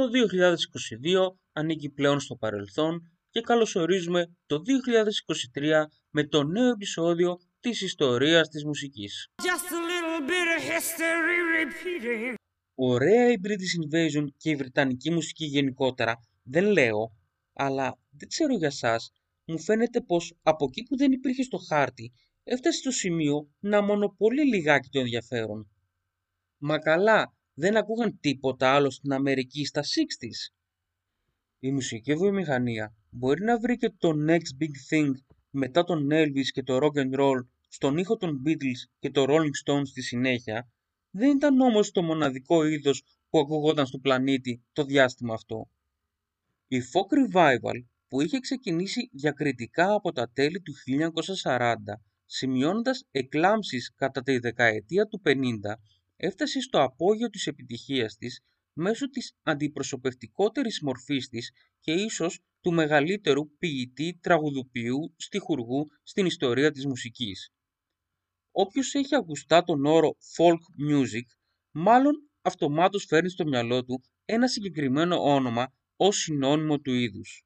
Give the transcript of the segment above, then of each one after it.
Το 2022 ανήκει πλέον στο παρελθόν και καλωσορίζουμε το 2023 με το νέο επεισόδιο της ιστορίας της μουσικής. Ωραία η British Invasion και η Βρετανική μουσική γενικότερα, δεν λέω, αλλά δεν ξέρω για σας, μου φαίνεται πως από εκεί που δεν υπήρχε στο χάρτη, έφτασε στο σημείο να μονοπολεί λιγάκι το ενδιαφέρον. Μα καλά, δεν ακούγαν τίποτα άλλο στην Αμερική στα 60's. Η μουσική βιομηχανία μπορεί να βρει και το next big thing μετά τον Elvis και το rock and roll στον ήχο των Beatles και το Rolling Stones στη συνέχεια, δεν ήταν όμως το μοναδικό είδος που ακουγόταν στο πλανήτη το διάστημα αυτό. Η folk revival που είχε ξεκινήσει διακριτικά από τα τέλη του 1940, σημειώνοντας εκλάμψεις κατά τη δεκαετία του 50, έφτασε στο απόγειο της επιτυχίας της μέσω της αντιπροσωπευτικότερης μορφής της και ίσως του μεγαλύτερου ποιητή τραγουδοποιού στιχουργού στην ιστορία της μουσικής. Όποιος έχει ακουστά τον όρο folk music, μάλλον αυτομάτως φέρνει στο μυαλό του ένα συγκεκριμένο όνομα ως συνώνυμο του είδους.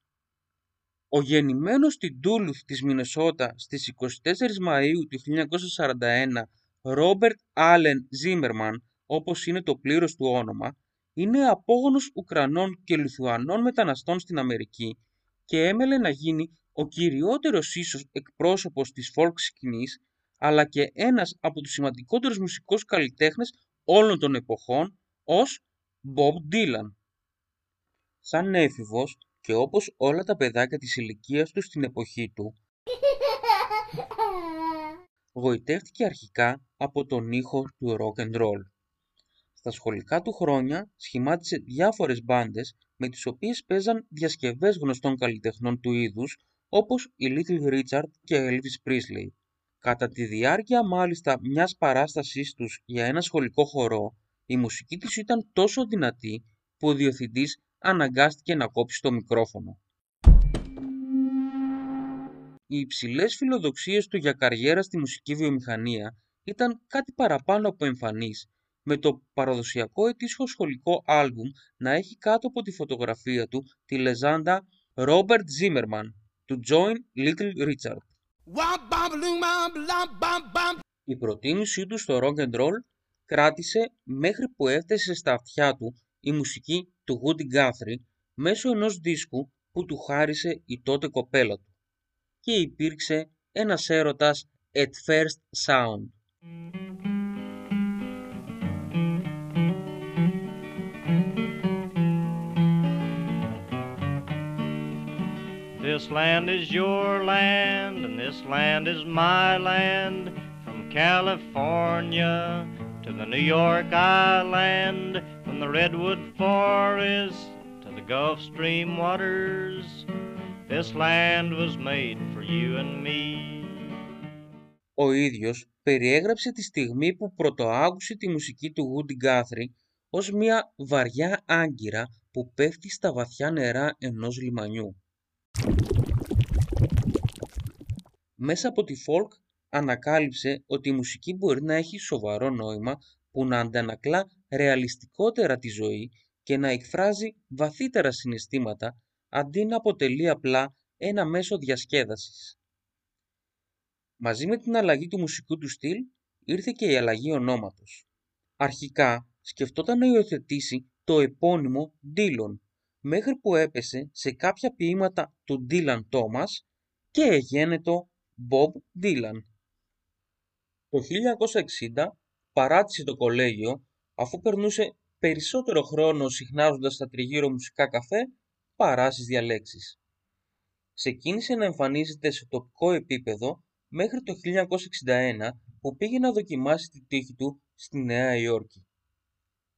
Ο γεννημένος στην Τούλουθ της Μινεσότα στις 24 Μαΐου του 1941 Ρόμπερτ Άλεν Ζίμερμαν, όπως είναι το πλήρως του όνομα, είναι απόγονος Ουκρανών και Λιθουανών μεταναστών στην Αμερική και έμελε να γίνει ο κυριότερος ίσως εκπρόσωπος της folk σκηνής, αλλά και ένας από τους σημαντικότερους μουσικούς καλλιτέχνες όλων των εποχών, ως Bob Dylan. Σαν έφηβος και όπως όλα τα παιδάκια της ηλικίας του στην εποχή του, γοητεύτηκε αρχικά από τον ήχο του rock and roll. Στα σχολικά του χρόνια σχημάτισε διάφορες μπάντες με τις οποίες παίζαν διασκευές γνωστών καλλιτεχνών του είδους όπως η Little Richard και Elvis Presley. Κατά τη διάρκεια μάλιστα μιας παράστασής τους για ένα σχολικό χορό, η μουσική τους ήταν τόσο δυνατή που ο διευθυντής αναγκάστηκε να κόψει το μικρόφωνο. Οι υψηλές φιλοδοξίες του για καριέρα στη μουσική βιομηχανία ήταν κάτι παραπάνω από εμφανής, με το παραδοσιακό ετήσιο σχολικό άλμπουμ να έχει κάτω από τη φωτογραφία του τη λεζάντα Robert Zimmerman του Join Little Richard. Η προτίμησή του στο rock and roll κράτησε μέχρι που έφτασε στα αυτιά του η μουσική του Woody Guthrie μέσω ενός δίσκου που του χάρισε η τότε κοπέλα του και υπήρξε ένας έρωτας at first sound. This land is your land and this land is my land from California to the New York Island from the Redwood Forest to the Gulf Stream waters This land was made for you and me. Ο ίδιος περιέγραψε τη στιγμή που πρωτοάγουσε τη μουσική του Woody Guthrie ως μια βαριά άγκυρα που πέφτει στα βαθιά νερά ενός λιμανιού. Μέσα από τη folk ανακάλυψε ότι η μουσική μπορεί να έχει σοβαρό νόημα που να αντανακλά ρεαλιστικότερα τη ζωή και να εκφράζει βαθύτερα συναισθήματα αντί να αποτελεί απλά ένα μέσο διασκέδασης. Μαζί με την αλλαγή του μουσικού του στυλ ήρθε και η αλλαγή ονόματος. Αρχικά σκεφτόταν να υιοθετήσει το επώνυμο Dillon, μέχρι που έπεσε σε κάποια ποίηματα του Dylan Thomas και εγένετο Bob Dylan. Το 1960 παράτησε το κολέγιο αφού περνούσε περισσότερο χρόνο συχνάζοντας στα τριγύρω μουσικά καφέ παρά στις διαλέξεις. Ξεκίνησε να εμφανίζεται σε τοπικό επίπεδο μέχρι το 1961 που πήγε να δοκιμάσει τη τύχη του στη Νέα Υόρκη.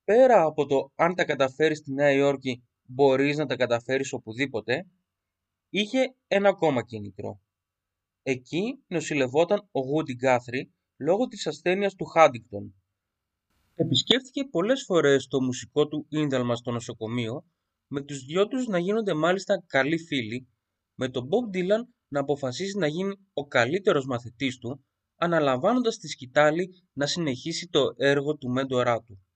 Πέρα από το αν τα καταφέρεις στη Νέα Υόρκη μπορείς να τα καταφέρεις οπουδήποτε, είχε ένα ακόμα κίνητρο. Εκεί νοσηλευόταν ο Woody Guthrie λόγω της ασθένειας του Χάντιγκτον. Επισκέφθηκε πολλές φορές το μουσικό του ίνδαλμα στο νοσοκομείο με τους δυο τους να γίνονται μάλιστα καλοί φίλοι, με τον Bob Dylan να αποφασίσει να γίνει ο καλύτερος μαθητής του, αναλαμβάνοντας τη σκητάλη να συνεχίσει το έργο του μέντορά του.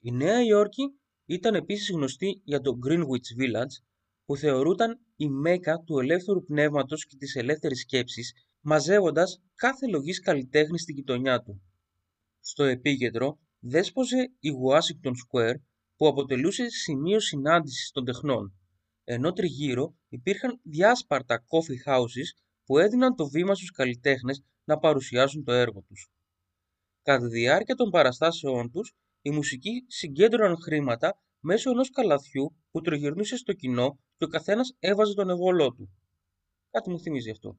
Η Νέα Υόρκη ήταν επίσης γνωστή για το Greenwich Village, που θεωρούταν η μέκα του ελεύθερου πνεύματος και της ελεύθερης σκέψης, μαζεύοντας κάθε λογής καλλιτέχνης στη γειτονιά του. Στο επίκεντρο δέσποζε η Washington Square, που αποτελούσε σημείο συνάντησης των τεχνών, ενώ τριγύρω υπήρχαν διάσπαρτα coffee houses που έδιναν το βήμα στους καλλιτέχνες να παρουσιάσουν το έργο τους. Κατά τη διάρκεια των παραστάσεών τους, οι μουσικοί συγκέντρωναν χρήματα μέσω ενός καλαθιού που τριγυρνούσε στο κοινό και ο καθένας έβαζε τον εγγόλό του. Κάτι μου θυμίζει αυτό.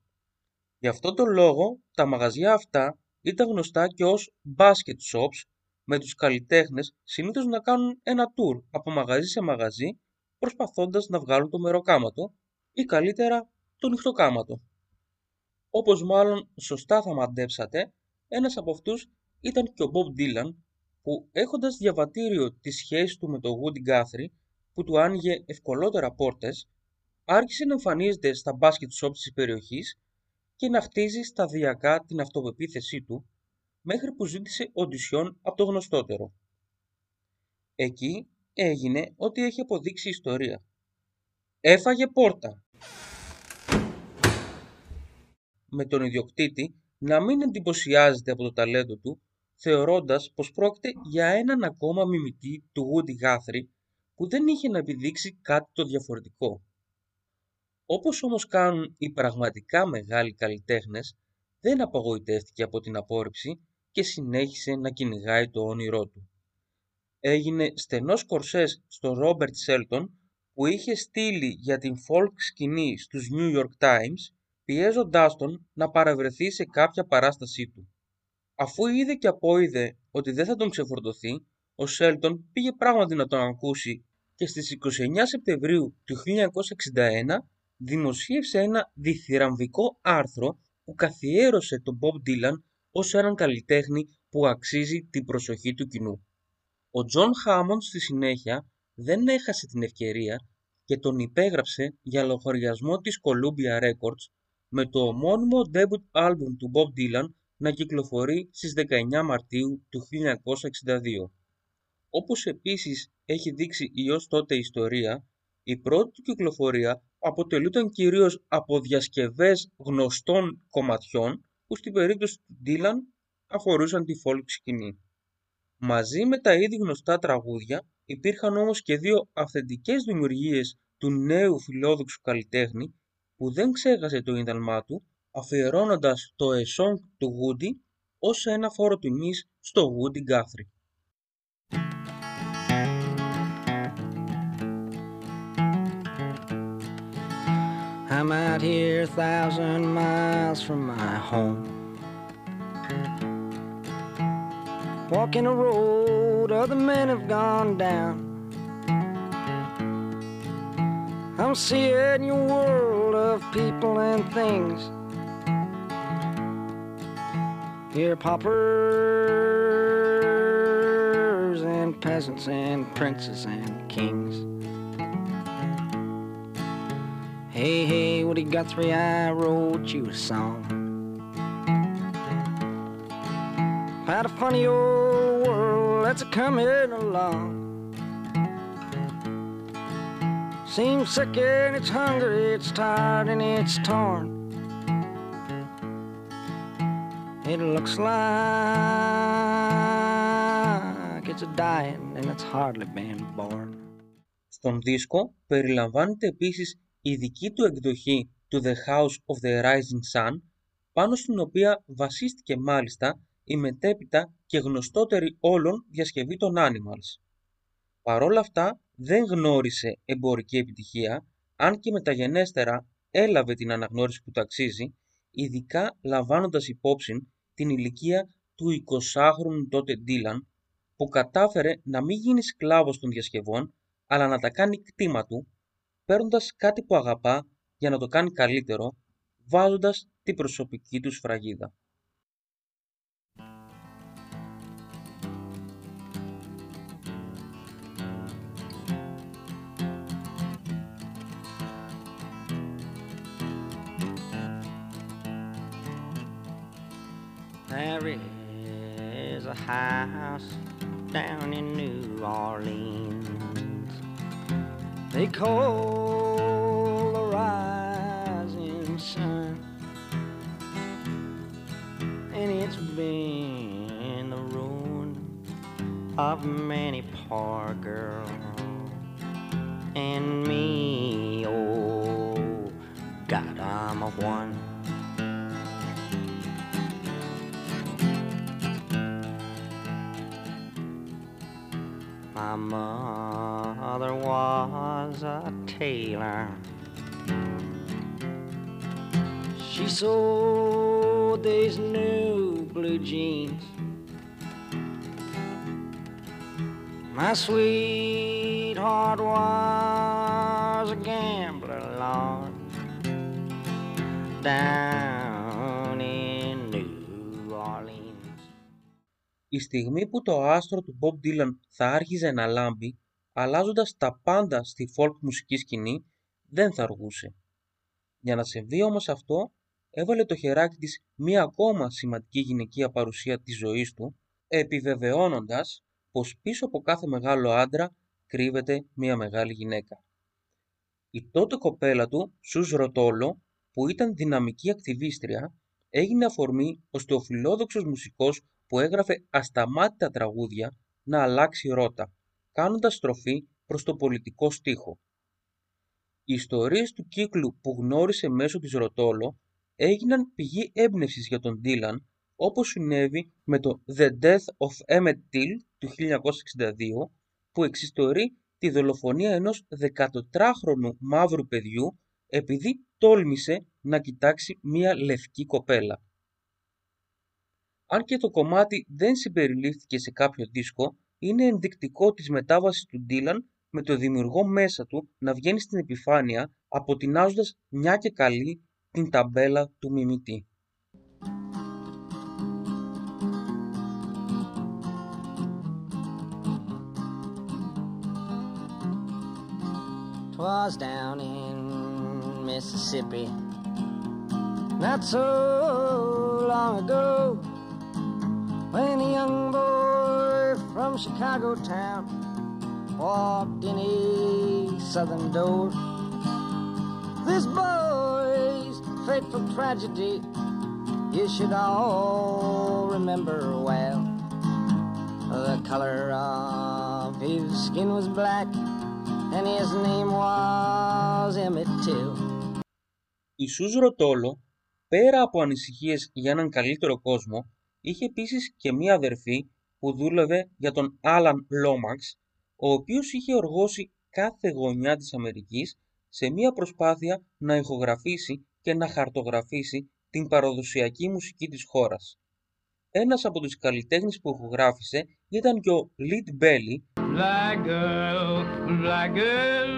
Γι' αυτό τον λόγο τα μαγαζιά αυτά ήταν γνωστά και ως basket shops με τους καλλιτέχνες συνήθως να κάνουν ένα tour από μαγαζί σε μαγαζί προσπαθώντας να βγάλουν το μεροκάματο ή καλύτερα το νυχτοκάματο. Όπως μάλλον σωστά θα μαντέψατε, ένας από αυτούς ήταν και ο Bob Dylan που έχοντας διαβατήριο τη σχέση του με το Woody Guthrie που του άνοιγε ευκολότερα πόρτες, άρχισε να εμφανίζεται στα μπάσκετ shops της περιοχής και να χτίζει σταδιακά την αυτοπεποίθησή του μέχρι που ζήτησε οντισιόν από το γνωστότερο. Εκεί έγινε ό,τι έχει αποδείξει η ιστορία. Έφαγε πόρτα. Με τον ιδιοκτήτη να μην εντυπωσιάζεται από το ταλέντο του, θεωρώντας πως πρόκειται για έναν ακόμα μιμητή του Woody Guthrie που δεν είχε να επιδείξει κάτι το διαφορετικό. Όπως όμως κάνουν οι πραγματικά μεγάλοι καλλιτέχνες, δεν απογοητεύτηκε από την απόρριψη και συνέχισε να κυνηγάει το όνειρό του. Έγινε στενός κορσές στο Ρόμπερτ Σέλτον που είχε στείλει για την folk σκηνή στους New York Times πιέζοντάς τον να παραβρεθεί σε κάποια παράστασή του. Αφού είδε και απόειδε ότι δεν θα τον ξεφορτωθεί, ο Σέλτον πήγε πράγματι να τον ακούσει και στις 29 Σεπτεμβρίου του 1961 δημοσίευσε ένα διθυραμβικό άρθρο που καθιέρωσε τον Bob Dylan ως έναν καλλιτέχνη που αξίζει την προσοχή του κοινού. Ο Τζον Χάμοντ στη συνέχεια δεν έχασε την ευκαιρία και τον υπέγραψε για λογαριασμό της Columbia Records με το ομώνυμο debut album του Bob Dylan να κυκλοφορεί στις 19 Μαρτίου του 1962. Όπως επίσης έχει δείξει η ως τότε ιστορία, η πρώτη του κυκλοφορία αποτελούνταν κυρίως από διασκευές γνωστών κομματιών που στην περίπτωση του Dylan αφορούσαν τη folk σκηνή. Μαζί με τα ήδη γνωστά τραγούδια υπήρχαν όμως και δύο αυθεντικές δημιουργίες του νέου φιλόδοξου καλλιτέχνη που δεν ξέχασε το ίνταλμά του αφιερώνοντας το A Song του Woody ως ένα φόρο τιμής στο Woody Guthrie. I'm out here a thousand miles from my home. Walking a road other men have gone down. I'm seeing your world of people and things. Here, paupers and peasants and princes and kings. Hey, hey, Woody Guthrie, I wrote you a song. About a funny old world that's a coming along. Seems sick and it's hungry, it's tired and it's torn. It looks like it's a dying and it's hardly been born. Στον δίσκο περιλαμβάνεται επίσης η δική του εκδοχή του The House of the Rising Sun, πάνω στην οποία βασίστηκε μάλιστα η μετέπειτα και γνωστότερη όλων διασκευή των Animals. Παρόλα αυτά δεν γνώρισε εμπορική επιτυχία, αν και μεταγενέστερα έλαβε την αναγνώριση που ταξίζει, ειδικά λαμβάνοντας υπόψη την ηλικία του 20χρονου τότε Dylan, που κατάφερε να μην γίνει σκλάβος των διασκευών, αλλά να τα κάνει κτήμα του παίρνοντας κάτι που αγαπά για να το κάνει καλύτερο, βάζοντας την προσωπική του σφραγίδα. There is a house down in New Orleans they call the rising sun. And it's been the ruin of many poor girls and me. Oh, God, I'm a one. My mother was a tailor. She sewed these new blue jeans. My sweetheart was a gambler, Lord, down Η στιγμή που το άστρο του Bob Dylan θα άρχιζε να λάμπει, αλλάζοντας τα πάντα στη folk μουσική σκηνή, δεν θα αργούσε. Για να συμβεί όμως αυτό, έβαλε το χεράκι της μία ακόμα σημαντική γυναικεία παρουσία της ζωής του, επιβεβαιώνοντας πως πίσω από κάθε μεγάλο άντρα κρύβεται μία μεγάλη γυναίκα. Η τότε κοπέλα του, Σουζ Ροτόλο, που ήταν δυναμική ακτιβίστρια, έγινε αφορμή ώστε ο φιλόδοξος μουσικός που έγραφε ασταμάτητα τραγούδια να αλλάξει ρότα, κάνοντας στροφή προς το πολιτικό στίχο. Οι ιστορίες του κύκλου που γνώρισε μέσω της Ροτόλο έγιναν πηγή έμπνευσης για τον Ντίλαν, όπως συνέβη με το The Death of Emmett Till του 1962, που εξιστορεί τη δολοφονία ενός 14χρονου μαύρου παιδιού επειδή τόλμησε να κοιτάξει μία λευκή κοπέλα. Αν και το κομμάτι δεν συμπεριλήφθηκε σε κάποιο δίσκο, είναι ενδεικτικό της μετάβασης του Ντίλαν με το δημιουργό μέσα του να βγαίνει στην επιφάνεια αποτινάζοντας μια και καλή την ταμπέλα του μιμητή. Twas down in Mississippi not so long ago when a young boy from Chicago town walked in a southern door. This boy's fateful tragedy you should all remember well. The color of his skin was black and his name was Emmett Till. Η Σουζ Ροτόλο, πέρα από ανησυχίες για έναν καλύτερο κόσμο, είχε επίσης και μία αδερφή που δούλευε για τον Άλαν Λόμαξ, ο οποίος είχε οργώσει κάθε γωνιά της Αμερικής σε μία προσπάθεια να ηχογραφήσει και να χαρτογραφήσει την παραδοσιακή μουσική της χώρας. Ένας από τους καλλιτέχνες που ηχογράφησε ήταν και ο Lead Belly, Black girl, black girl,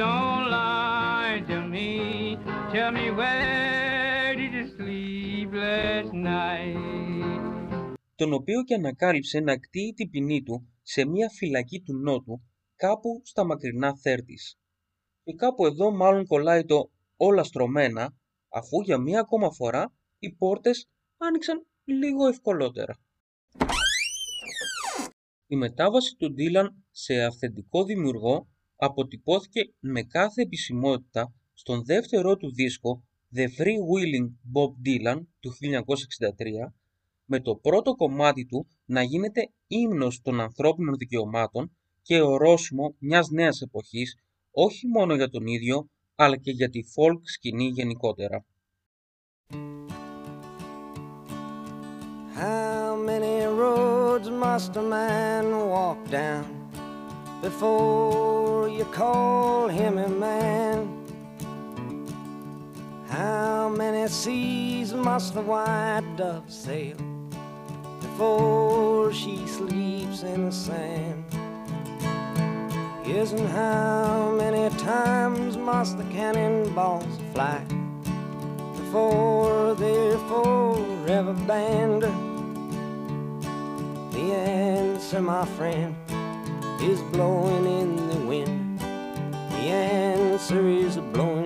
don't lie to me. Tell me where did you sleep last night? Τον οποίο και ανακάλυψε να κτίει την ποινή του σε μια φυλακή του Νότου, κάπου στα μακρινά Θέρτης. Και κάπου εδώ μάλλον κολλάει το όλα στρωμένα, αφού για μία ακόμα φορά οι πόρτες άνοιξαν λίγο ευκολότερα. Η μετάβαση του Ντίλαν σε αυθεντικό δημιουργό αποτυπώθηκε με κάθε επισημότητα στον δεύτερό του δίσκο The Free Willing Bob Dylan του 1963 με το πρώτο κομμάτι του να γίνεται ύμνος των ανθρώπινων δικαιωμάτων και ορόσημο μιας νέας εποχής όχι μόνο για τον ίδιο αλλά και για τη folk σκηνή γενικότερα. How many roads must a man walk down before you call him a man? How many seas must the white dove sail before she sleeps in the sand? Yes, and how many times must the cannonballs fly before they're forever banned? The answer, my friend, is blowing in the wind. The answer is blowing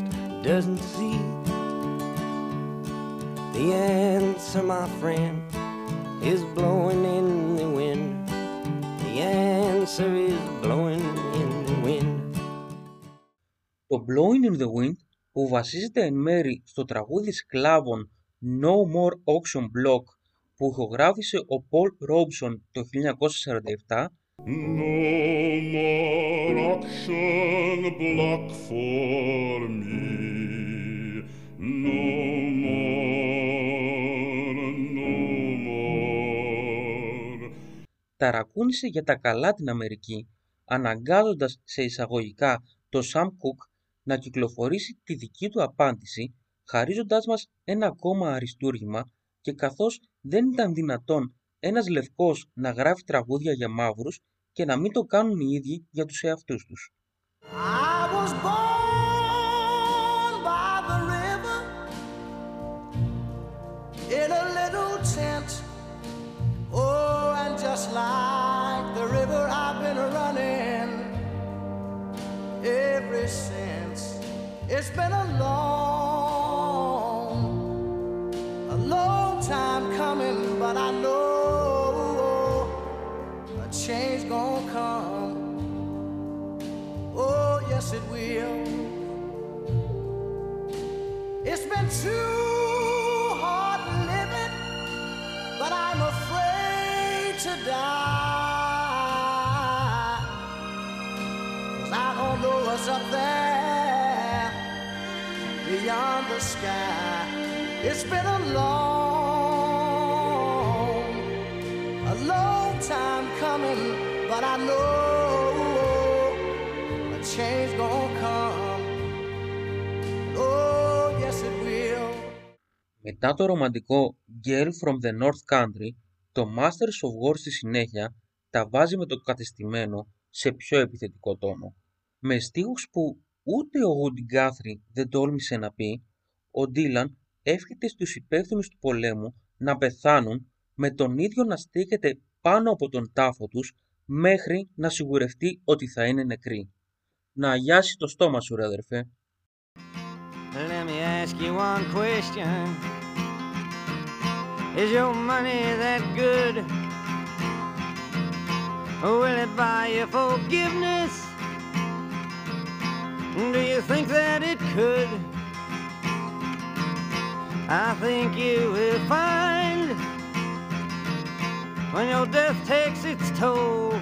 doesn't see? The answer, my friend, is blowing in the wind. The answer is blowing in the wind. Το Blowing in the Wind που βασίζεται εν μέρη στο τραγούδι σκλάβων No More Auction Block που ηχογράφησε ο Paul Robeson το 1947 No more auction block for me. No more, no more. ταρακούνησε για τα καλά την Αμερική, αναγκάζοντας σε εισαγωγικά το Sam Cooke να κυκλοφορήσει τη δική του απάντηση, χαρίζοντάς μας ένα ακόμα αριστούργημα και καθώς δεν ήταν δυνατόν ένας λευκός να γράφει τραγούδια για μαύρους και να μην το κάνουν οι ίδιοι για τους εαυτούς τους. It's it will. It's been too hard living, but I'm afraid to die. 'Cause I don't know what's up there beyond the sky. It's been a long, a long time coming, but I know change gonna come. Oh, yes, it will. Μετά το ρομαντικό Girl from the North Country, το Masters of War στη συνέχεια τα βάζει με το κατεστημένο σε πιο επιθετικό τόνο. Με στίχους που ούτε ο Woody Guthrie δεν τόλμησε να πει, ο Ντίλαν εύχεται στους υπεύθυνους του πολέμου να πεθάνουν με τον ίδιο να στέκεται πάνω από τον τάφο τους μέχρι να σιγουρευτεί ότι θα είναι νεκροί. Να αγιάσει το στόμα σου ρε αδερφέ. Let me ask you one question. Is your money that good? Or will it buy you forgiveness? Do you think that it could? I think you will find when your death takes its toll.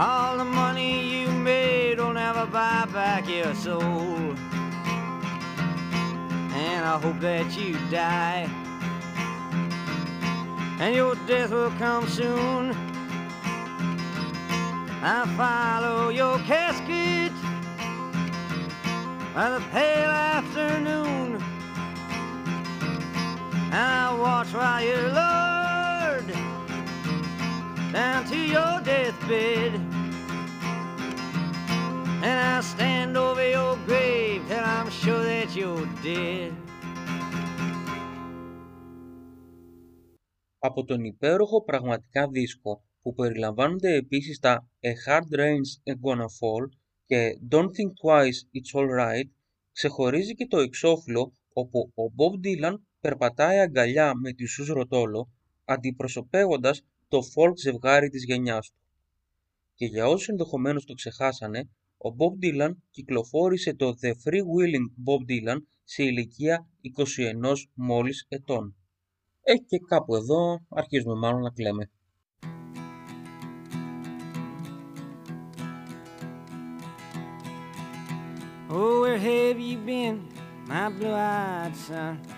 All the money you made will never buy back your soul. And I hope that you die. And your death will come soon. I follow your casket by the pale afternoon. I watch while you're down to your deathbed. And I stand over your grave till I'm sure that you're dead. από τον υπέροχο πραγματικά δίσκο που περιλαμβάνονται επίσης τα A Hard Rain's Gonna Fall και Don't Think Twice It's Alright ξεχωρίζει και το εξώφυλλο όπου ο Bob Dylan περπατάει αγκαλιά με τη Σους Ροτόλο αντιπροσωπεύοντας το folk ζευγάρι της γενιάς του. Και για όσους ενδεχομένως το ξεχάσανε, ο Bob Dylan κυκλοφόρησε το The Free Willing Bob Dylan σε ηλικία 21 μόλις ετών. Ε, και κάπου εδώ αρχίζουμε μάλλον να κλαίμε. Oh, where have you been, my blue-eyed son?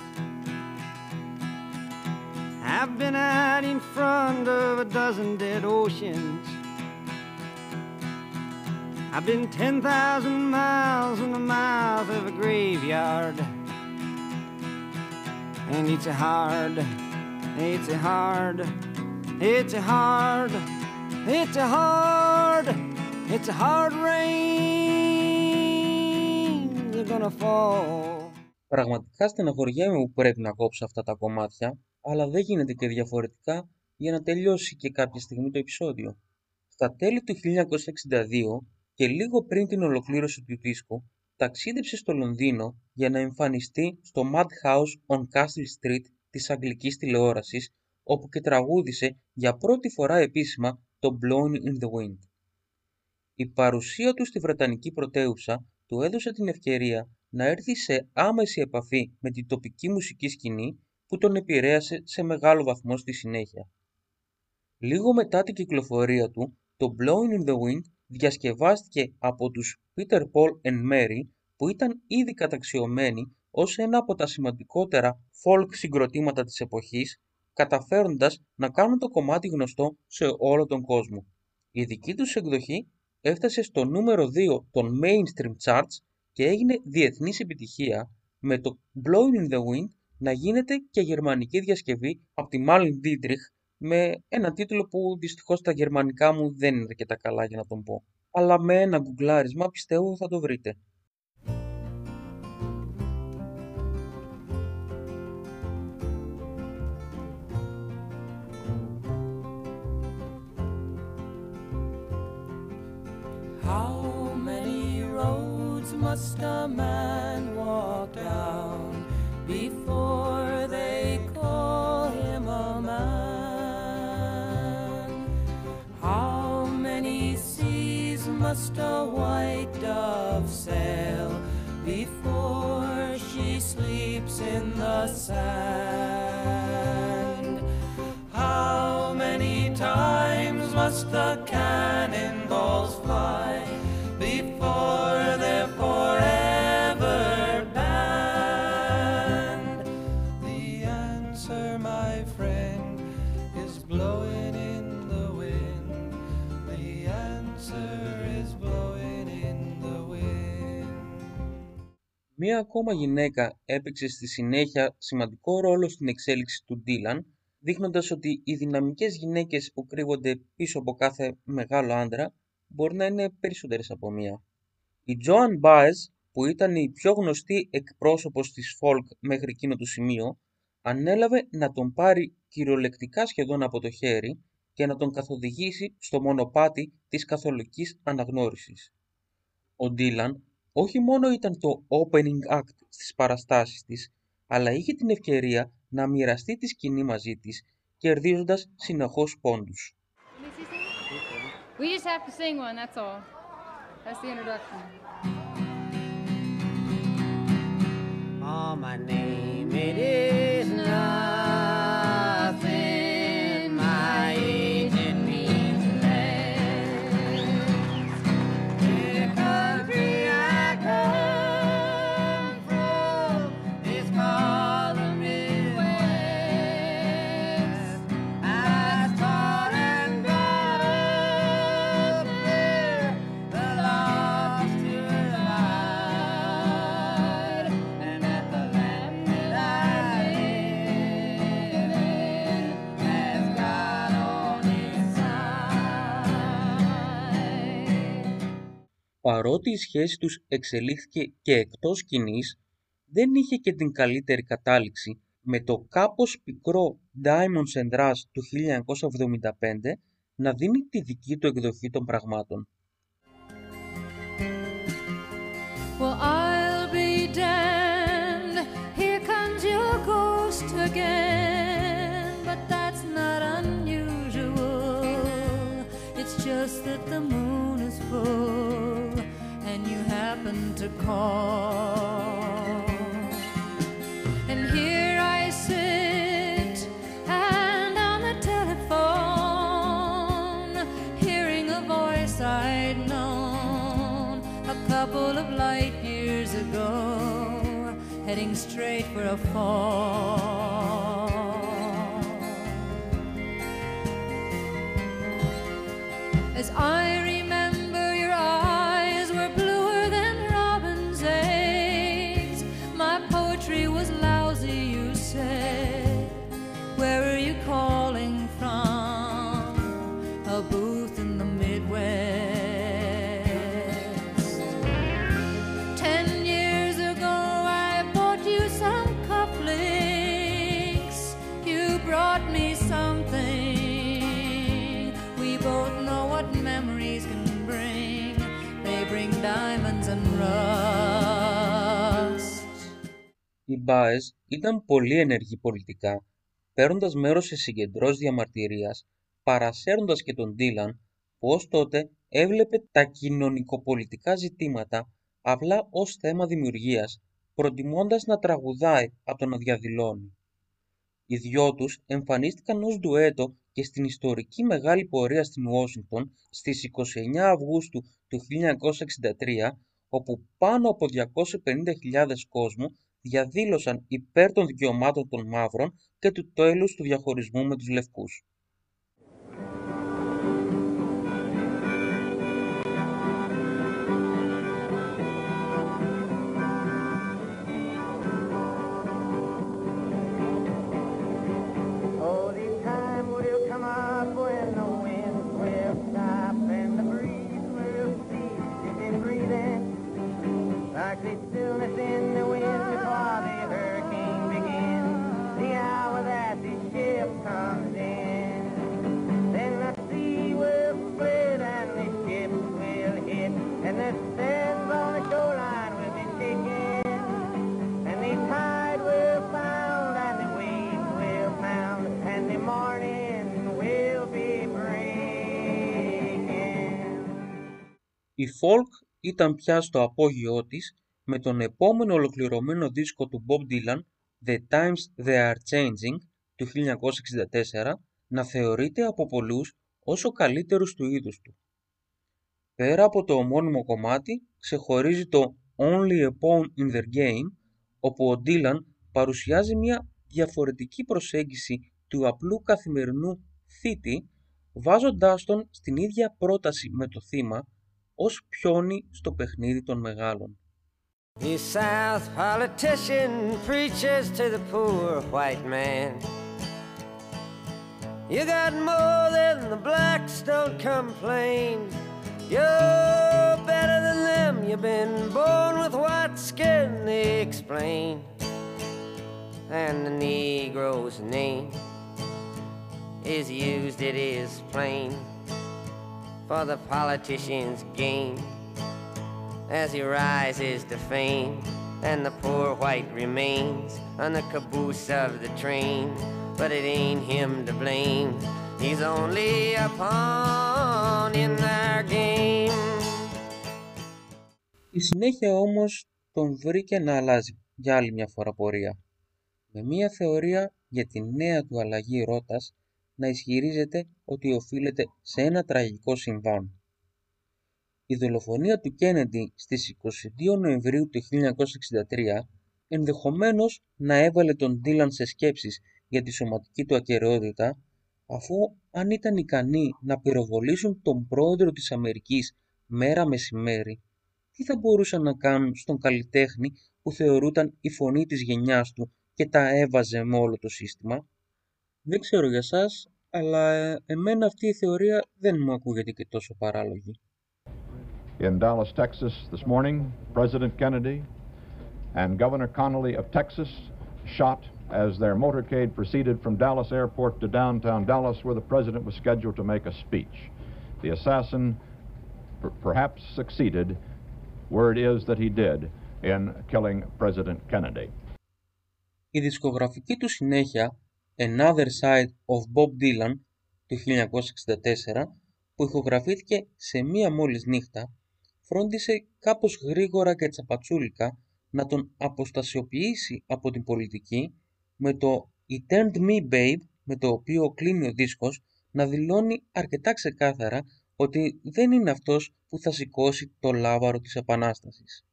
I've been out in front of a dozen dead oceans. I've been 10,000 miles in the mouth of a graveyard. And it's a hard, it's a hard, it's a hard, it's a hard, it's a hard rain. You're gonna fall. Πραγματικά στεναχωριέμαι που πρέπει να κόψω αυτά τα κομμάτια, αλλά δεν γίνεται και διαφορετικά για να τελειώσει και κάποια στιγμή το επεισόδιο. Στα τέλη του 1962 και λίγο πριν την ολοκλήρωση του δίσκου, ταξίδεψε στο Λονδίνο για να εμφανιστεί στο Madhouse on Castle Street της αγγλικής τηλεόρασης, όπου και τραγούδισε για πρώτη φορά επίσημα το Blowing in the Wind. Η παρουσία του στη Βρετανική πρωτεύουσα του έδωσε την ευκαιρία να έρθει σε άμεση επαφή με την τοπική μουσική σκηνή που τον επηρέασε σε μεγάλο βαθμό στη συνέχεια. Λίγο μετά την κυκλοφορία του, το Blowing in the Wind διασκευάστηκε από τους Peter Paul and Mary που ήταν ήδη καταξιωμένοι ως ένα από τα σημαντικότερα folk συγκροτήματα της εποχής, καταφέροντας να κάνουν το κομμάτι γνωστό σε όλο τον κόσμο. Η δική τους εκδοχή έφτασε στο νούμερο 2 των mainstream charts και έγινε διεθνής επιτυχία, με το Blowing in the Wind να γίνεται και γερμανική διασκευή από τη Malin Dietrich με ένα τίτλο που δυστυχώς τα γερμανικά μου δεν είναι αρκετά καλά για να τον πω. Αλλά με ένα γκουγκλάρισμα πιστεύω θα το βρείτε. How many roads must a man walk down; they call him a man? How many seas must a white dove sail before she sleeps in the sand? How many times must the cannonballs fly Μία ακόμα γυναίκα έπαιξε στη συνέχεια σημαντικό ρόλο στην εξέλιξη του Dylan, δείχνοντας ότι οι δυναμικές γυναίκες που κρύβονται πίσω από κάθε μεγάλο άντρα μπορεί να είναι περισσότερες από μία. Η Joan Baez, που ήταν η πιο γνωστή εκπρόσωπος της folk μέχρι εκείνο το σημείο, ανέλαβε να τον πάρει κυριολεκτικά σχεδόν από το χέρι και να τον καθοδηγήσει στο μονοπάτι της καθολικής αναγνώρισης. Ο Dylan όχι μόνο ήταν το opening act στις παραστάσεις της, αλλά είχε την ευκαιρία να μοιραστεί τη σκηνή μαζί της, κερδίζοντας συνεχώς πόντους. We just have to sing one, that's all. That's the introduction. Oh, my name, it is Παρότι η σχέση τους εξελίχθηκε και εκτός σκηνής, δεν είχε και την καλύτερη κατάληξη, με το κάπως πικρό Diamonds and Rush του 1975 να δίνει τη δική του εκδοχή των πραγμάτων. Well, I'll be damned. Here comes your ghost again. But that's not unusual. It's just that the moon is full happened to call. And here I sit, and on the telephone, hearing a voice I'd known a couple of light years ago, heading straight for a fall. Οι Baez ήταν πολύ ενεργοί πολιτικά, παίρνοντας μέρος σε συγκεντρώσεις διαμαρτυρίας, παρασέρνοντας και τον Ντίλαν, που ως τότε έβλεπε τα κοινωνικοπολιτικά ζητήματα απλά ως θέμα δημιουργίας, προτιμώντας να τραγουδάει από το να διαδηλώνει. Οι δυο τους εμφανίστηκαν ως ντουέτο και στην ιστορική μεγάλη πορεία στην Ουάσιγκτον στις 29 Αυγούστου του 1963, όπου πάνω από 250.000 κόσμου διαδήλωσαν υπέρ των δικαιωμάτων των μαύρων και του τέλους του διαχωρισμού με τους λευκούς. Η folk ήταν πια στο απόγειό της με τον επόμενο ολοκληρωμένο δίσκο του Bob Dylan, The Times They Are Changing, του 1964, να θεωρείται από πολλούς ως ο καλύτερος του είδους του. Πέρα από το ομώνυμο κομμάτι, ξεχωρίζει το Only a Pawn in Their Game, όπου ο Dylan παρουσιάζει μια διαφορετική προσέγγιση του απλού καθημερινού θήτη, βάζοντάς τον στην ίδια πρόταση με το θύμα, ως πιόνι στο παιχνίδι των μεγάλων. The South politician preaches to the poor white man. You got more than the blacks, don't complain. You're better than them, you've been born with white skin, they explain. And the Negro's name is used, it is plain, for the politician's gain as he rises to fame, and the poor white remains on the caboose of the train. But it ain't him to blame, he's only a pawn in their game. Η συνέχεια όμως τον βρήκε να αλλάζει για άλλη μια φορά πορεία. Με μια θεωρία για τη νέα του αλλαγή ρότας να ισχυρίζεται ότι οφείλεται σε ένα τραγικό συμβάν. Η δολοφονία του Κένεντι στις 22 Νοεμβρίου του 1963 ενδεχομένως να έβαλε τον Ντίλαν σε σκέψεις για τη σωματική του ακαιρεότητα αφού αν ήταν ικανοί να πυροβολήσουν τον πρόεδρο της Αμερικής μέρα μεσημέρι τι θα μπορούσαν να κάνουν στον καλλιτέχνη που θεωρούταν η φωνή της γενιάς του και τα έβαζε με όλο το σύστημα; Δεν ξέρω για σας, αλλά ε, εμένα αυτή η θεωρία δεν μου ακούγεται και τόσο παράλογη. In Dallas, Texas, this morning, President Kennedy and Governor Connolly of Texas shot as their motorcade proceeded from Dallas Airport to downtown Dallas, where the president was scheduled to make a speech. The assassin per- perhaps succeeded, word is that he did, in killing President Kennedy. Η δισκογραφική του συνέχεια Another Side of Bob Dylan του 1964 που ηχογραφήθηκε σε μία μόλις νύχτα φρόντισε κάπως γρήγορα και τσαπατσούλικα να τον αποστασιοποιήσει από την πολιτική με το «It turned me babe» με το οποίο κλείνει ο δίσκος να δηλώνει αρκετά ξεκάθαρα ότι δεν είναι αυτός που θα σηκώσει το λάβαρο της Επανάστασης.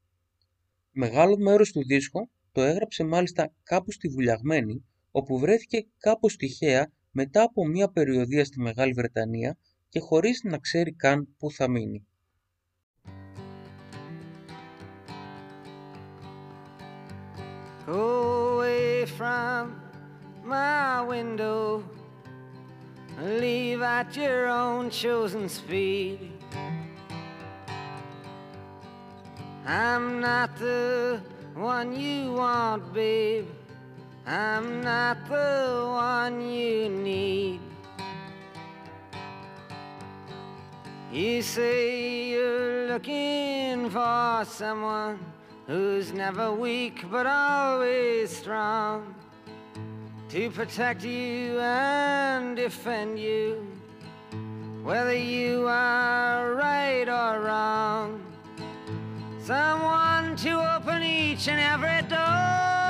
Μεγάλο μέρος του δίσκου το έγραψε μάλιστα κάπου στη Βουλιαγμένη, όπου βρέθηκε κάπως τυχαία μετά από μια περιοδία στη Μεγάλη Βρετανία και χωρίς να ξέρει καν πού θα μείνει. Go away from my window and leave at your own chosen speed. I'm not the one you want, babe. I'm not the one you need. You say you're looking for someone who's never weak but always strong to protect you and defend you, whether you are right or wrong. Someone to open each and every door,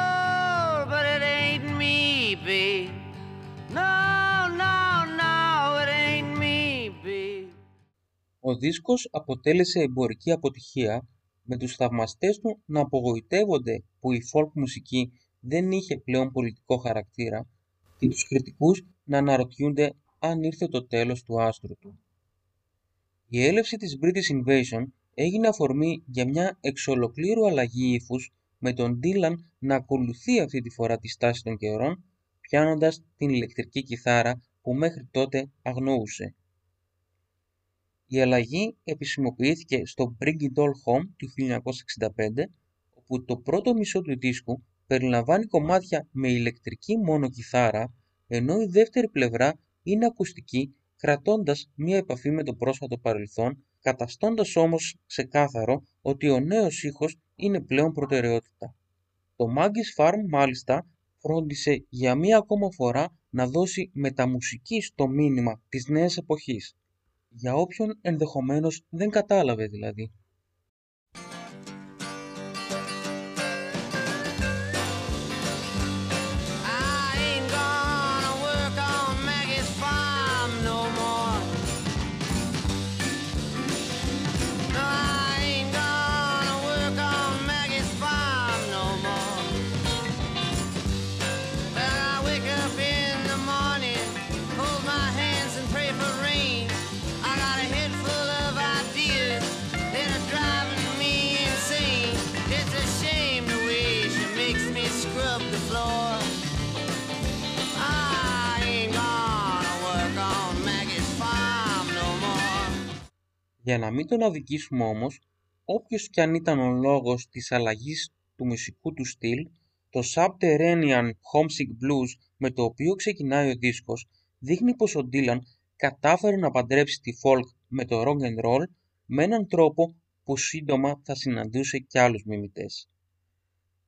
but it ain't me, babe. No, no, no, it ain't me, babe. Ο δίσκος αποτέλεσε εμπορική αποτυχία με τους θαυμαστές του να απογοητεύονται που η folk μουσική δεν είχε πλέον πολιτικό χαρακτήρα και τους κριτικούς να αναρωτιούνται αν ήρθε το τέλος του άστρου του. Η έλευση της British Invasion έγινε αφορμή για μια εξ ολοκλήρου αλλαγή ύφους με τον Dylan να ακολουθεί αυτή τη φορά τη στάση των καιρών πιάνοντας την ηλεκτρική κιθάρα που μέχρι τότε αγνοούσε. Η αλλαγή επισημοποιήθηκε στο Bring It All Home του 1965, όπου το πρώτο μισό του δίσκου περιλαμβάνει κομμάτια με ηλεκτρική μόνο κιθάρα, ενώ η δεύτερη πλευρά είναι ακουστική, κρατώντας μία επαφή με το πρόσφατο παρελθόν, καταστώντας όμως ξεκάθαρο ότι ο νέος ήχος είναι πλέον προτεραιότητα. Το Maggie's Farm μάλιστα φρόντισε για μία ακόμα φορά να δώσει μεταμουσική στο μήνυμα της νέας εποχής για όποιον ενδεχομένως δεν κατάλαβε δηλαδή. Για να μην τον αδικήσουμε όμως, όποιος κι αν ήταν ο λόγος της αλλαγής του μουσικού του στυλ, το Subterranean Homesick Blues με το οποίο ξεκινάει ο δίσκος δείχνει πως ο Dylan κατάφερε να παντρέψει τη folk με το rock and roll με έναν τρόπο που σύντομα θα συναντούσε κι άλλους μιμητές.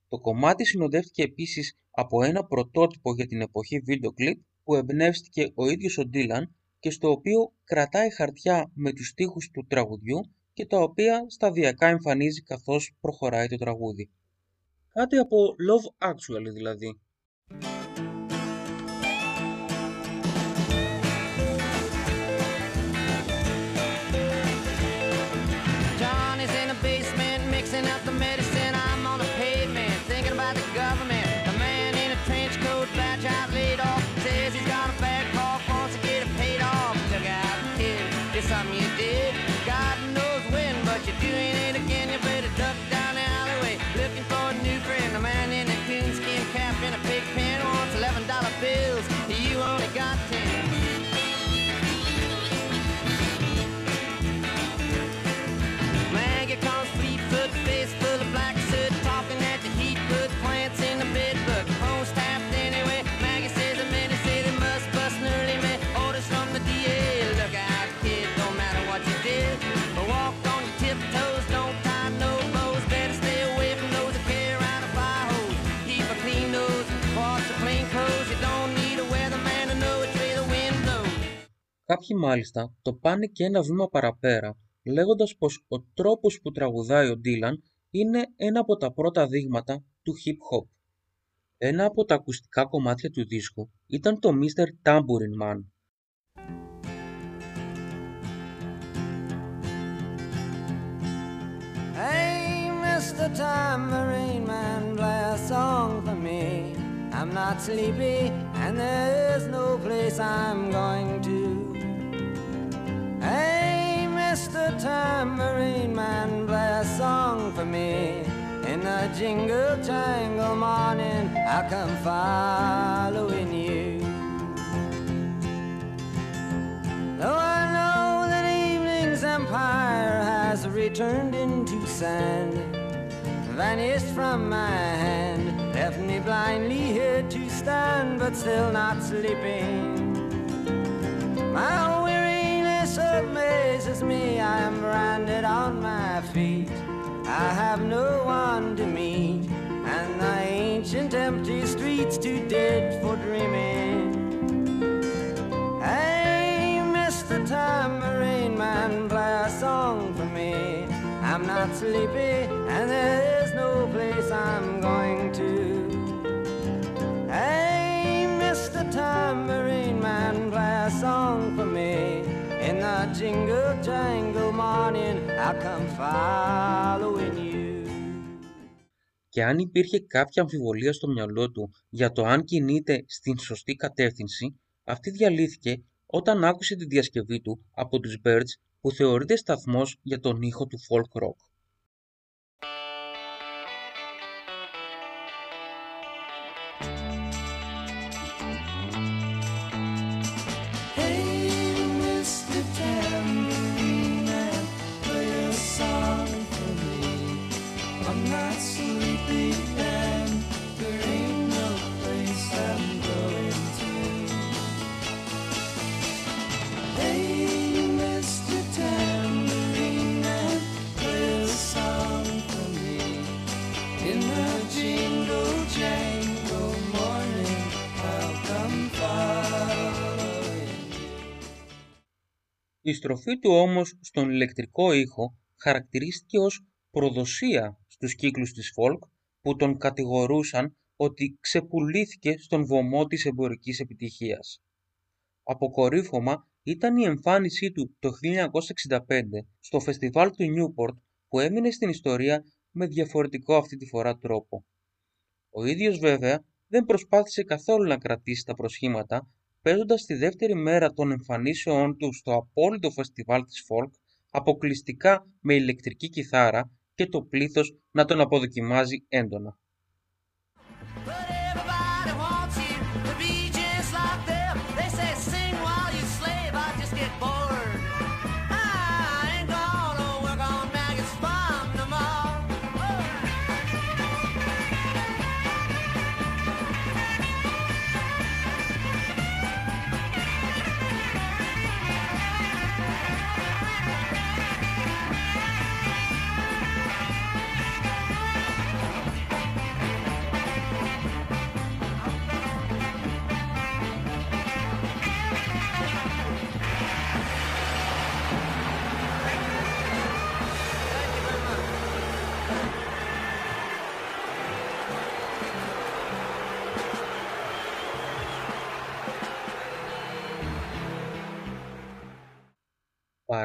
Το κομμάτι συνοδεύτηκε επίσης από ένα πρωτότυπο για την εποχή βίντεο κλιπ που εμπνεύστηκε ο ίδιος ο Dylan και στο οποίο κρατάει χαρτιά με τους στίχους του τραγουδιού και τα οποία σταδιακά εμφανίζει καθώς προχωράει το τραγούδι. Κάτι από Love Actually δηλαδή. Υπάρχει μάλιστα το πάνε και ένα βήμα παραπέρα, λέγοντας πως ο τρόπος που τραγουδάει ο Ντίλαν είναι ένα από τα πρώτα δείγματα του hip hop. Ένα από τα ακουστικά κομμάτια του δίσκου ήταν το Mr. Tambourine Man. Hey, Tambourine Man, play a song for me. I'm not sleepy and there's no place I'm going to. Hey, Mr. Tambourine Man, play a song for me. In the jingle jangle morning, I'll come following you. Though I know that evening's empire has returned into sand, vanished from my hand, left me blindly here to stand, but still not sleeping. My weariness amazes me, I am branded on my feet. I have no one to meet, and the ancient empty streets too dead for dreaming. Hey, Mr. Tambourine Man, play a song for me. I'm not sleepy, and there is no place I'm going to. Hey, Mr. Tambourine Man, play a song for me. In the jingle jangle morning, I'll come following you. Και αν υπήρχε κάποια αμφιβολία στο μυαλό του για το αν κινείται στην σωστή κατεύθυνση, αυτή διαλύθηκε όταν άκουσε τη διασκευή του από τους Birds που θεωρείται σταθμός για τον ήχο του folk rock. Η στροφή του όμως στον ηλεκτρικό ήχο χαρακτηρίστηκε ως προδοσία στους κύκλους της folk που τον κατηγορούσαν ότι ξεπουλήθηκε στον βωμό της εμπορικής επιτυχίας. Αποκορύφωμα ήταν η εμφάνισή του το 1965 στο φεστιβάλ του Newport που έμεινε στην ιστορία με διαφορετικό αυτή τη φορά τρόπο. Ο ίδιος βέβαια δεν προσπάθησε καθόλου να κρατήσει τα προσχήματα παίζοντας τη δεύτερη μέρα των εμφανίσεών του στο απόλυτο φεστιβάλ της folk αποκλειστικά με ηλεκτρική κιθάρα και το πλήθος να τον αποδοκιμάζει έντονα.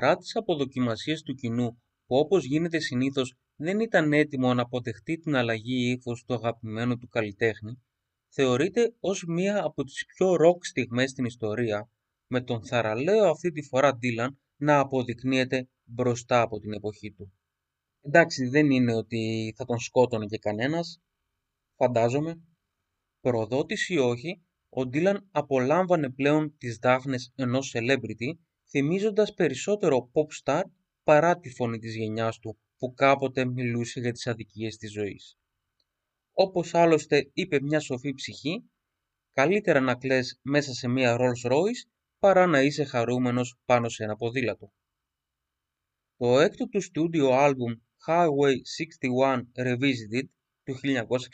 Παρά τις αποδοκιμασίες του κοινού που όπως γίνεται συνήθως δεν ήταν έτοιμο να αποδεχτεί την αλλαγή ύφους του αγαπημένου του καλλιτέχνη, θεωρείται ως μία από τις πιο ροκ στιγμές στην ιστορία, με τον θαραλέο αυτή τη φορά Dylan να αποδεικνύεται μπροστά από την εποχή του. Εντάξει, δεν είναι ότι θα τον σκότωνε και κανένας, φαντάζομαι. Προδότης ή όχι, ο Dylan απολάμβανε πλέον τις δάφνες ενός celebrity, θυμίζοντας περισσότερο pop star παρά τη φωνή της γενιάς του που κάποτε μιλούσε για τις αδικίες της ζωής. Όπως άλλωστε είπε μια σοφή ψυχή, καλύτερα να κλαις μέσα σε μια Rolls Royce παρά να είσαι χαρούμενος πάνω σε ένα ποδήλατο. Το έκτο του στούντιο άλμπουμ Highway 61 Revisited του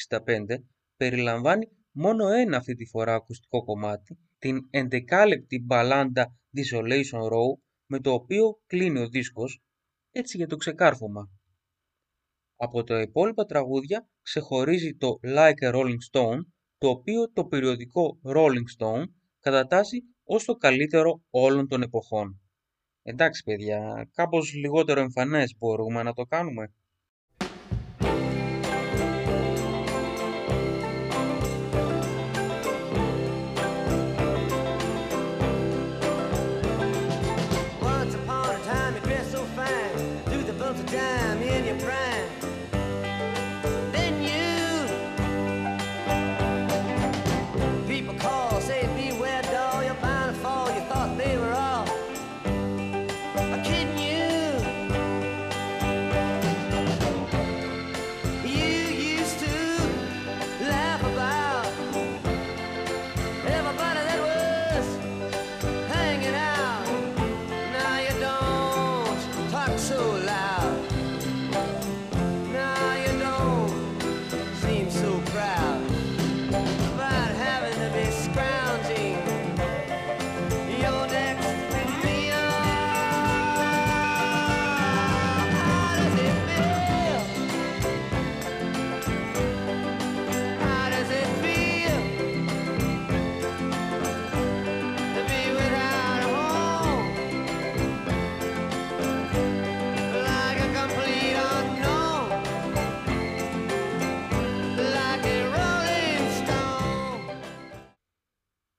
1965 περιλαμβάνει μόνο ένα αυτή τη φορά ακουστικό κομμάτι, την 11λεπτη μπαλάντα Desolation Row, με το οποίο κλείνει ο δίσκος, έτσι για το ξεκάρφωμα. Από τα υπόλοιπα τραγούδια ξεχωρίζει το Like a Rolling Stone, το οποίο το περιοδικό Rolling Stone κατατάσσει ως το καλύτερο όλων των εποχών. Εντάξει παιδιά, κάπως λιγότερο εμφανές μπορούμε να το κάνουμε.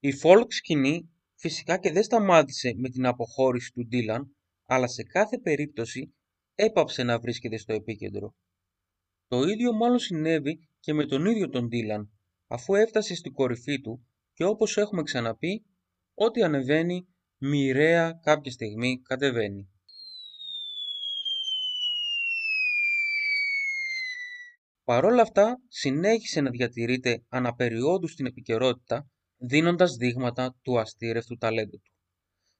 Η folk σκηνή φυσικά και δεν σταμάτησε με την αποχώρηση του Ντίλαν, αλλά σε κάθε περίπτωση έπαψε να βρίσκεται στο επίκεντρο. Το ίδιο μάλλον συνέβη και με τον ίδιο τον Ντίλαν, αφού έφτασε στην κορυφή του και όπως έχουμε ξαναπεί, ό,τι ανεβαίνει μοιραία κάποια στιγμή κατεβαίνει. Παρ' όλα αυτά, συνέχισε να διατηρείται αναπεριόδου στην επικαιρότητα, δίνοντας δείγματα του αστήρευτου ταλέντου του.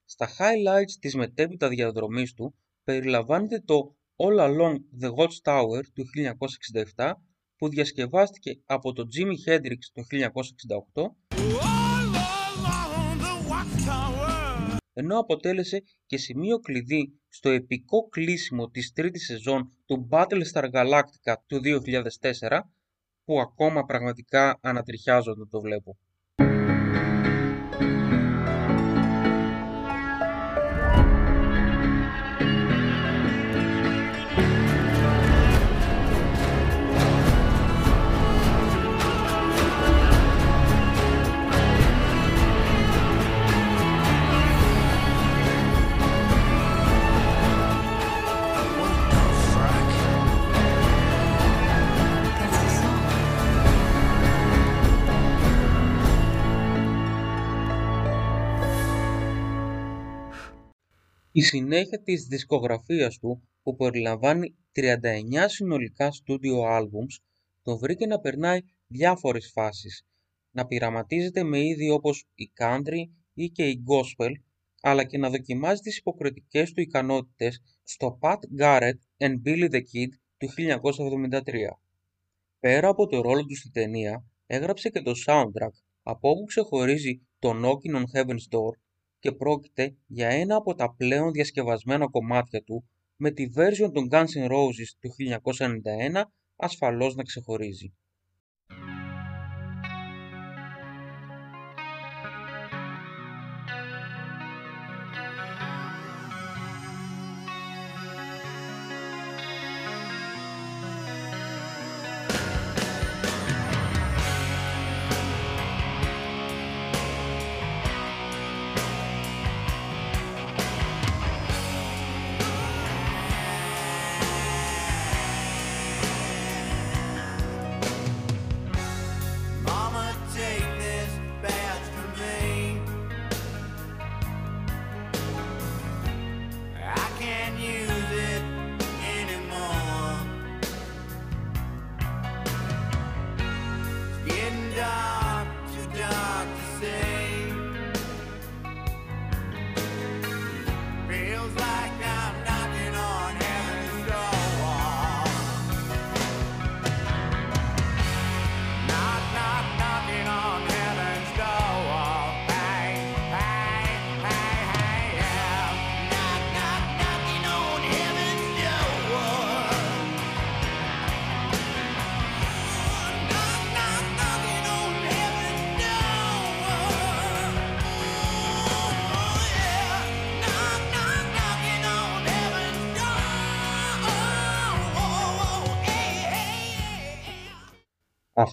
Στα highlights της μετέπειτα διαδρομής του περιλαμβάνεται το All Along the Watchtower του 1967 που διασκευάστηκε από τον Jimi Hendrix το 1968 ενώ αποτέλεσε και σημείο κλειδί στο επικό κλείσιμο της τρίτης σεζόν του Battlestar Galactica του 2004 που ακόμα πραγματικά ανατριχιάζω όταν το βλέπω. Η συνέχεια της δισκογραφίας του που περιλαμβάνει 39 συνολικά studio albums τον βρήκε να περνάει διάφορες φάσεις, να πειραματίζεται με είδη όπως η country ή και η gospel, αλλά και να δοκιμάζει τις υποκριτικές του ικανότητες στο Pat Garrett and Billy the Kid του 1973. Πέρα από το ρόλο του στη ταινία, έγραψε και το soundtrack, από όπου ξεχωρίζει το Knocking on Heaven's Door και πρόκειται για ένα από τα πλέον διασκευασμένα κομμάτια του, με τη version των Guns N' Roses του 1991 ασφαλώς να ξεχωρίζει.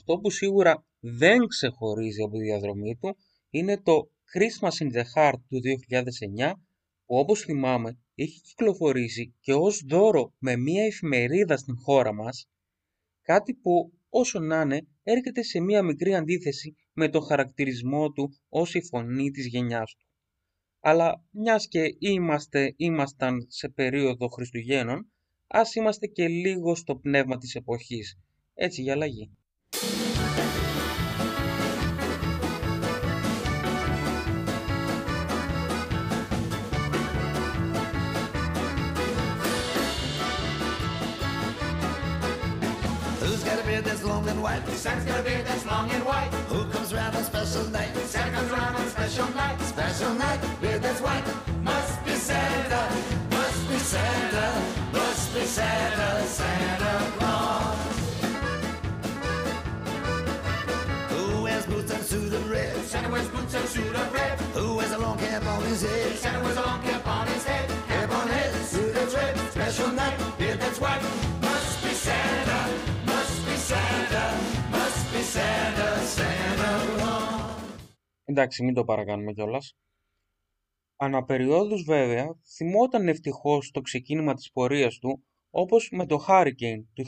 Αυτό που σίγουρα δεν ξεχωρίζει από τη διαδρομή του είναι το Christmas in the Heart του 2009 που όπως θυμάμαι είχε κυκλοφορήσει και ως δώρο με μία εφημερίδα στην χώρα μας κάτι που όσο να είναι έρχεται σε μία μικρή αντίθεση με το χαρακτηρισμό του ως η φωνή της γενιάς του. Αλλά μιας και είμαστε, ήμασταν σε περίοδο Χριστουγέννων, ας είμαστε και λίγο στο πνεύμα της εποχής, έτσι για αλλαγή. That's long and white? Santa's got a beard that's long and white. Who comes round on special night? Santa comes round on special night. Special night, beard that's white. Must be Santa, must be Santa, must be Santa, Santa Claus. Who wears boots and suit of red? Santa wears boots and suit of red. Who wears a long cap on his head? Santa wears a long cap on his head. Cap on head, suit that's red. Special night, beard that's white. Εντάξει, μην το παρακάνουμε κιόλας. Αναπεριόδους βέβαια θυμόταν ευτυχώς το ξεκίνημα της πορείας του όπως με το Hurricane του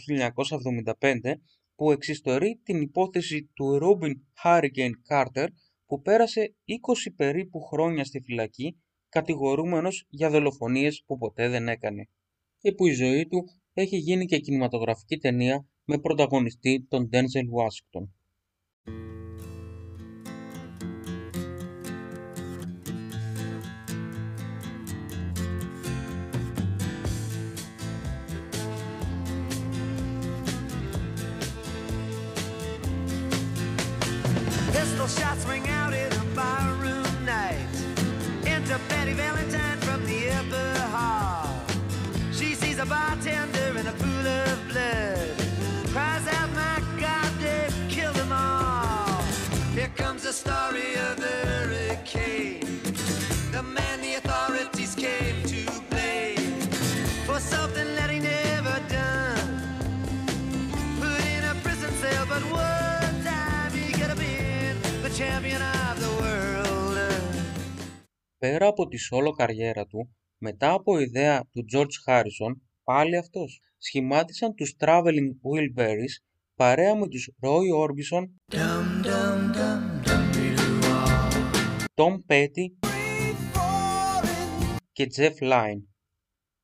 1975 που εξιστορεί την υπόθεση του Robin Hurricane Carter που πέρασε 20 περίπου χρόνια στη φυλακή κατηγορούμενος για δολοφονίες που ποτέ δεν έκανε και που η ζωή του έχει γίνει και κινηματογραφική ταινία με πρωταγωνιστή τον Denzel Washington. Pistol shots ring out in a barroom night. Enter Betty Valentine from the upper hall. She sees a bartender The story of the hurricane. The man the authorities came to blame for something that he never done. Put in a prison cell, but one time he could have been the champion of the world. Πέρα από τη solo καριέρα του, μετά από ιδέα του George Harrison, πάλι αυτός, σχημάτισαν τους Traveling Wilburys παρέα με τους Roy Orbison, Tom Petty και Jeff Lynne.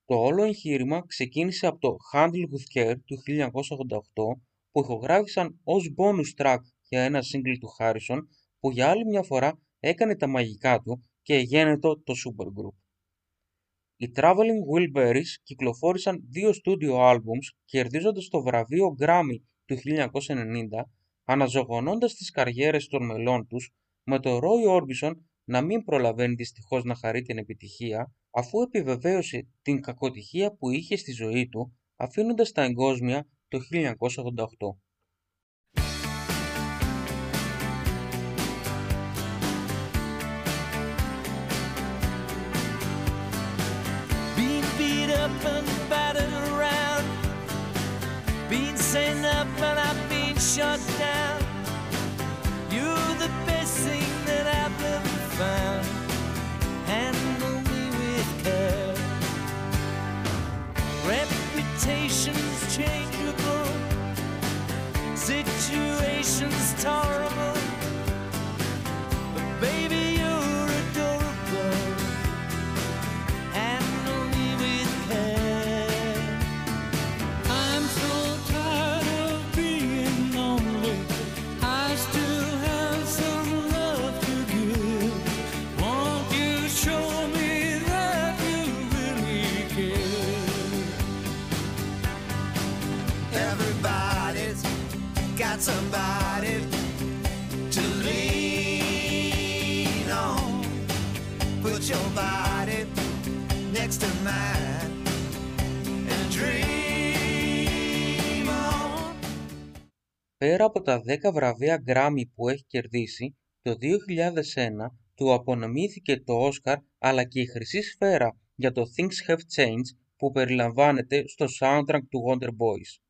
Το όλο εγχείρημα ξεκίνησε από το Handle with Care του 1988 που ηχογράφησαν ως bonus track για ένα single του Harrison που για άλλη μια φορά έκανε τα μαγικά του και γένετο το supergroup. Οι Traveling Wilburys κυκλοφόρησαν δύο studio albums κερδίζοντας το βραβείο Grammy του 1990 αναζωογονώντας τις καριέρες των μελών τους με το Roy Orbison να μην προλαβαίνει δυστυχώς να χαρεί την επιτυχία αφού επιβεβαίωσε την κακοτυχία που είχε στη ζωή του αφήνοντας τα εγκόσμια το 1988. Situations tolerable. Somebody to lean on. Put your body next to mine and dream on. Πέρα από τα 10 βραβεία Grammy που έχει κερδίσει, το 2001 του απονομήθηκε το Όσκαρ αλλά και η Χρυσή Σφαίρα για το Things Have Changed που περιλαμβάνεται στο soundtrack του Wonder Boys.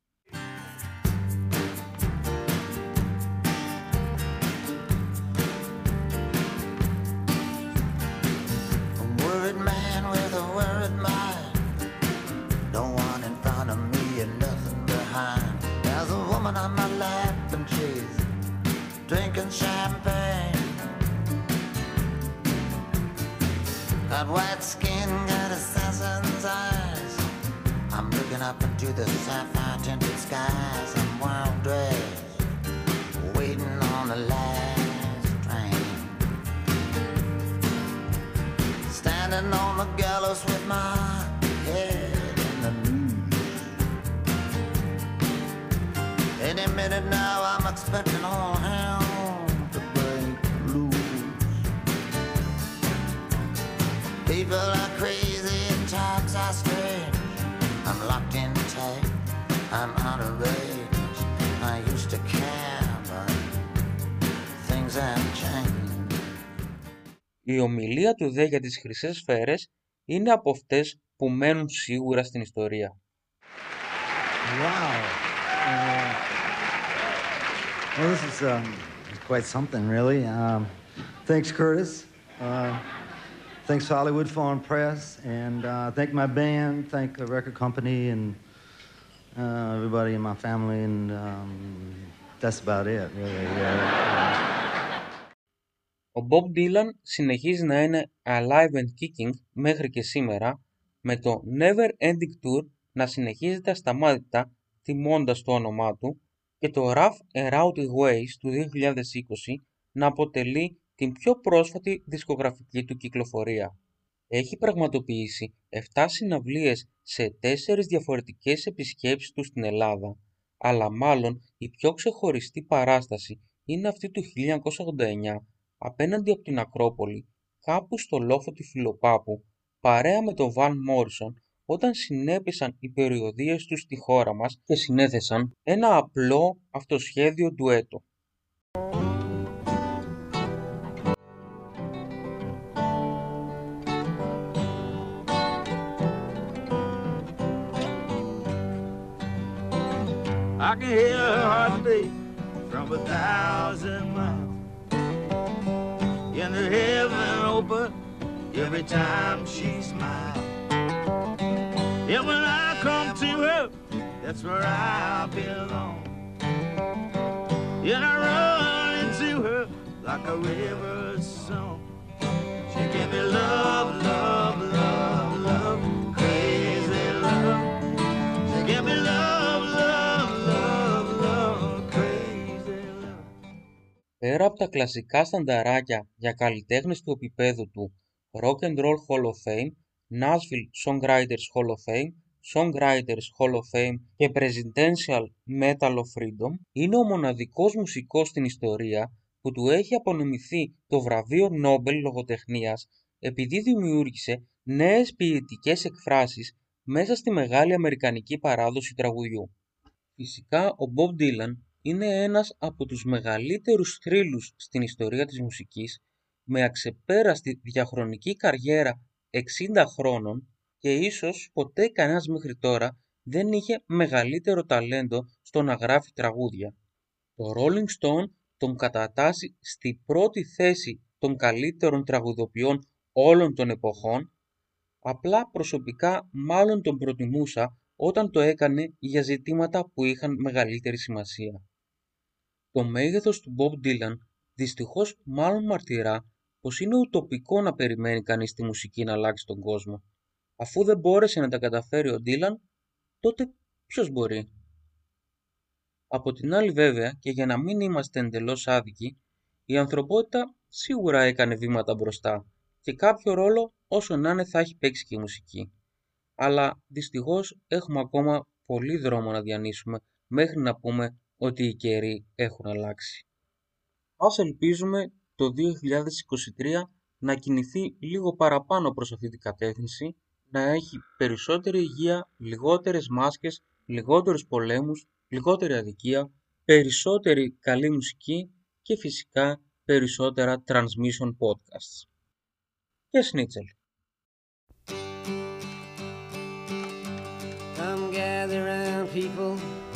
Into the sapphire tinted skies. I'm wild dressed, waiting on the last train. Standing on the gallows with my head in the news. Any minute now, I'm expecting all hell to break loose. People are crazy I'm out of range. I used to care, but things have changed. Η ομιλία του δε για τις Χρυσές Σφαίρες είναι από αυτές που μένουν σίγουρα στην ιστορία. Wow. Uh, well, this is um, quite something, really. Um, Thanks, Curtis. Uh, thanks, Hollywood Foreign Press. And uh, thank my band, thank the record company, and uh, everybody in my family. And um, that's about it, really. Yeah. Ο Bob Dylan συνεχίζει να είναι alive and kicking μέχρι και σήμερα με το Never Ending Tour να συνεχίζεται ασταμάτητα τιμώντας το όνομά του και το Rough and Rowdy Ways του 2020 να αποτελεί την πιο πρόσφατη δισκογραφική του κυκλοφορία. Έχει πραγματοποιήσει 7 συναυλίες σε 4 διαφορετικές επισκέψεις τους στην Ελλάδα, αλλά μάλλον η πιο ξεχωριστή παράσταση είναι αυτή του 1989 απέναντι από την Ακρόπολη, κάπου στο λόφο του Φιλοπάπου, παρέα με τον Βαν Μόρισον όταν συνέπεσαν οι περιοδίες τους στη χώρα μας και συνέθεσαν ένα απλό αυτοσχέδιο ντουέτο. I can hear her heartbeat from a thousand miles. And her heaven open every time she smiles. And when I come to her, that's where I belong. And I run into her like a river song. She give me love, love, love, Πέρα από τα κλασικά στανταράκια για καλλιτέχνες του επίπεδου του Rock and Roll Hall of Fame, Nashville Songwriters Hall of Fame, Songwriters Hall of Fame και Presidential Medal of Freedom, είναι ο μοναδικός μουσικός στην ιστορία που του έχει απονεμηθεί το βραβείο Νόμπελ Λογοτεχνίας επειδή δημιούργησε νέες ποιητικές εκφράσεις μέσα στη μεγάλη αμερικανική παράδοση τραγουδιού. Φυσικά ο Bob Dylan είναι ένας από τους μεγαλύτερους θρύλους στην ιστορία της μουσικής με αξεπέραστη διαχρονική καριέρα 60 χρόνων και ίσως ποτέ κανένας μέχρι τώρα δεν είχε μεγαλύτερο ταλέντο στο να γράφει τραγούδια. Το Rolling Stone τον κατατάσσει στη πρώτη θέση των καλύτερων τραγουδοποιών όλων των εποχών, απλά προσωπικά μάλλον τον προτιμούσα όταν το έκανε για ζητήματα που είχαν μεγαλύτερη σημασία. Το μέγεθος του Bob Dylan δυστυχώς μάλλον μαρτυρά πως είναι ουτοπικό να περιμένει κανείς τη μουσική να αλλάξει τον κόσμο. Αφού δεν μπόρεσε να τα καταφέρει ο Dylan, τότε ποιος μπορεί; Από την άλλη βέβαια και για να μην είμαστε εντελώς άδικοι, η ανθρωπότητα σίγουρα έκανε βήματα μπροστά και κάποιο ρόλο όσο να είναι θα έχει παίξει και η μουσική. Αλλά δυστυχώς έχουμε ακόμα πολύ δρόμο να διανύσουμε μέχρι να πούμε ότι οι καιροί έχουν αλλάξει. Ας ελπίζουμε το 2023 να κινηθεί λίγο παραπάνω προς αυτή την κατεύθυνση, να έχει περισσότερη υγεία, λιγότερες μάσκες, λιγότερους πολέμους, λιγότερη αδικία, περισσότερη καλή μουσική και φυσικά περισσότερα transmission podcasts. Και Σνίτσελ. Come gather round people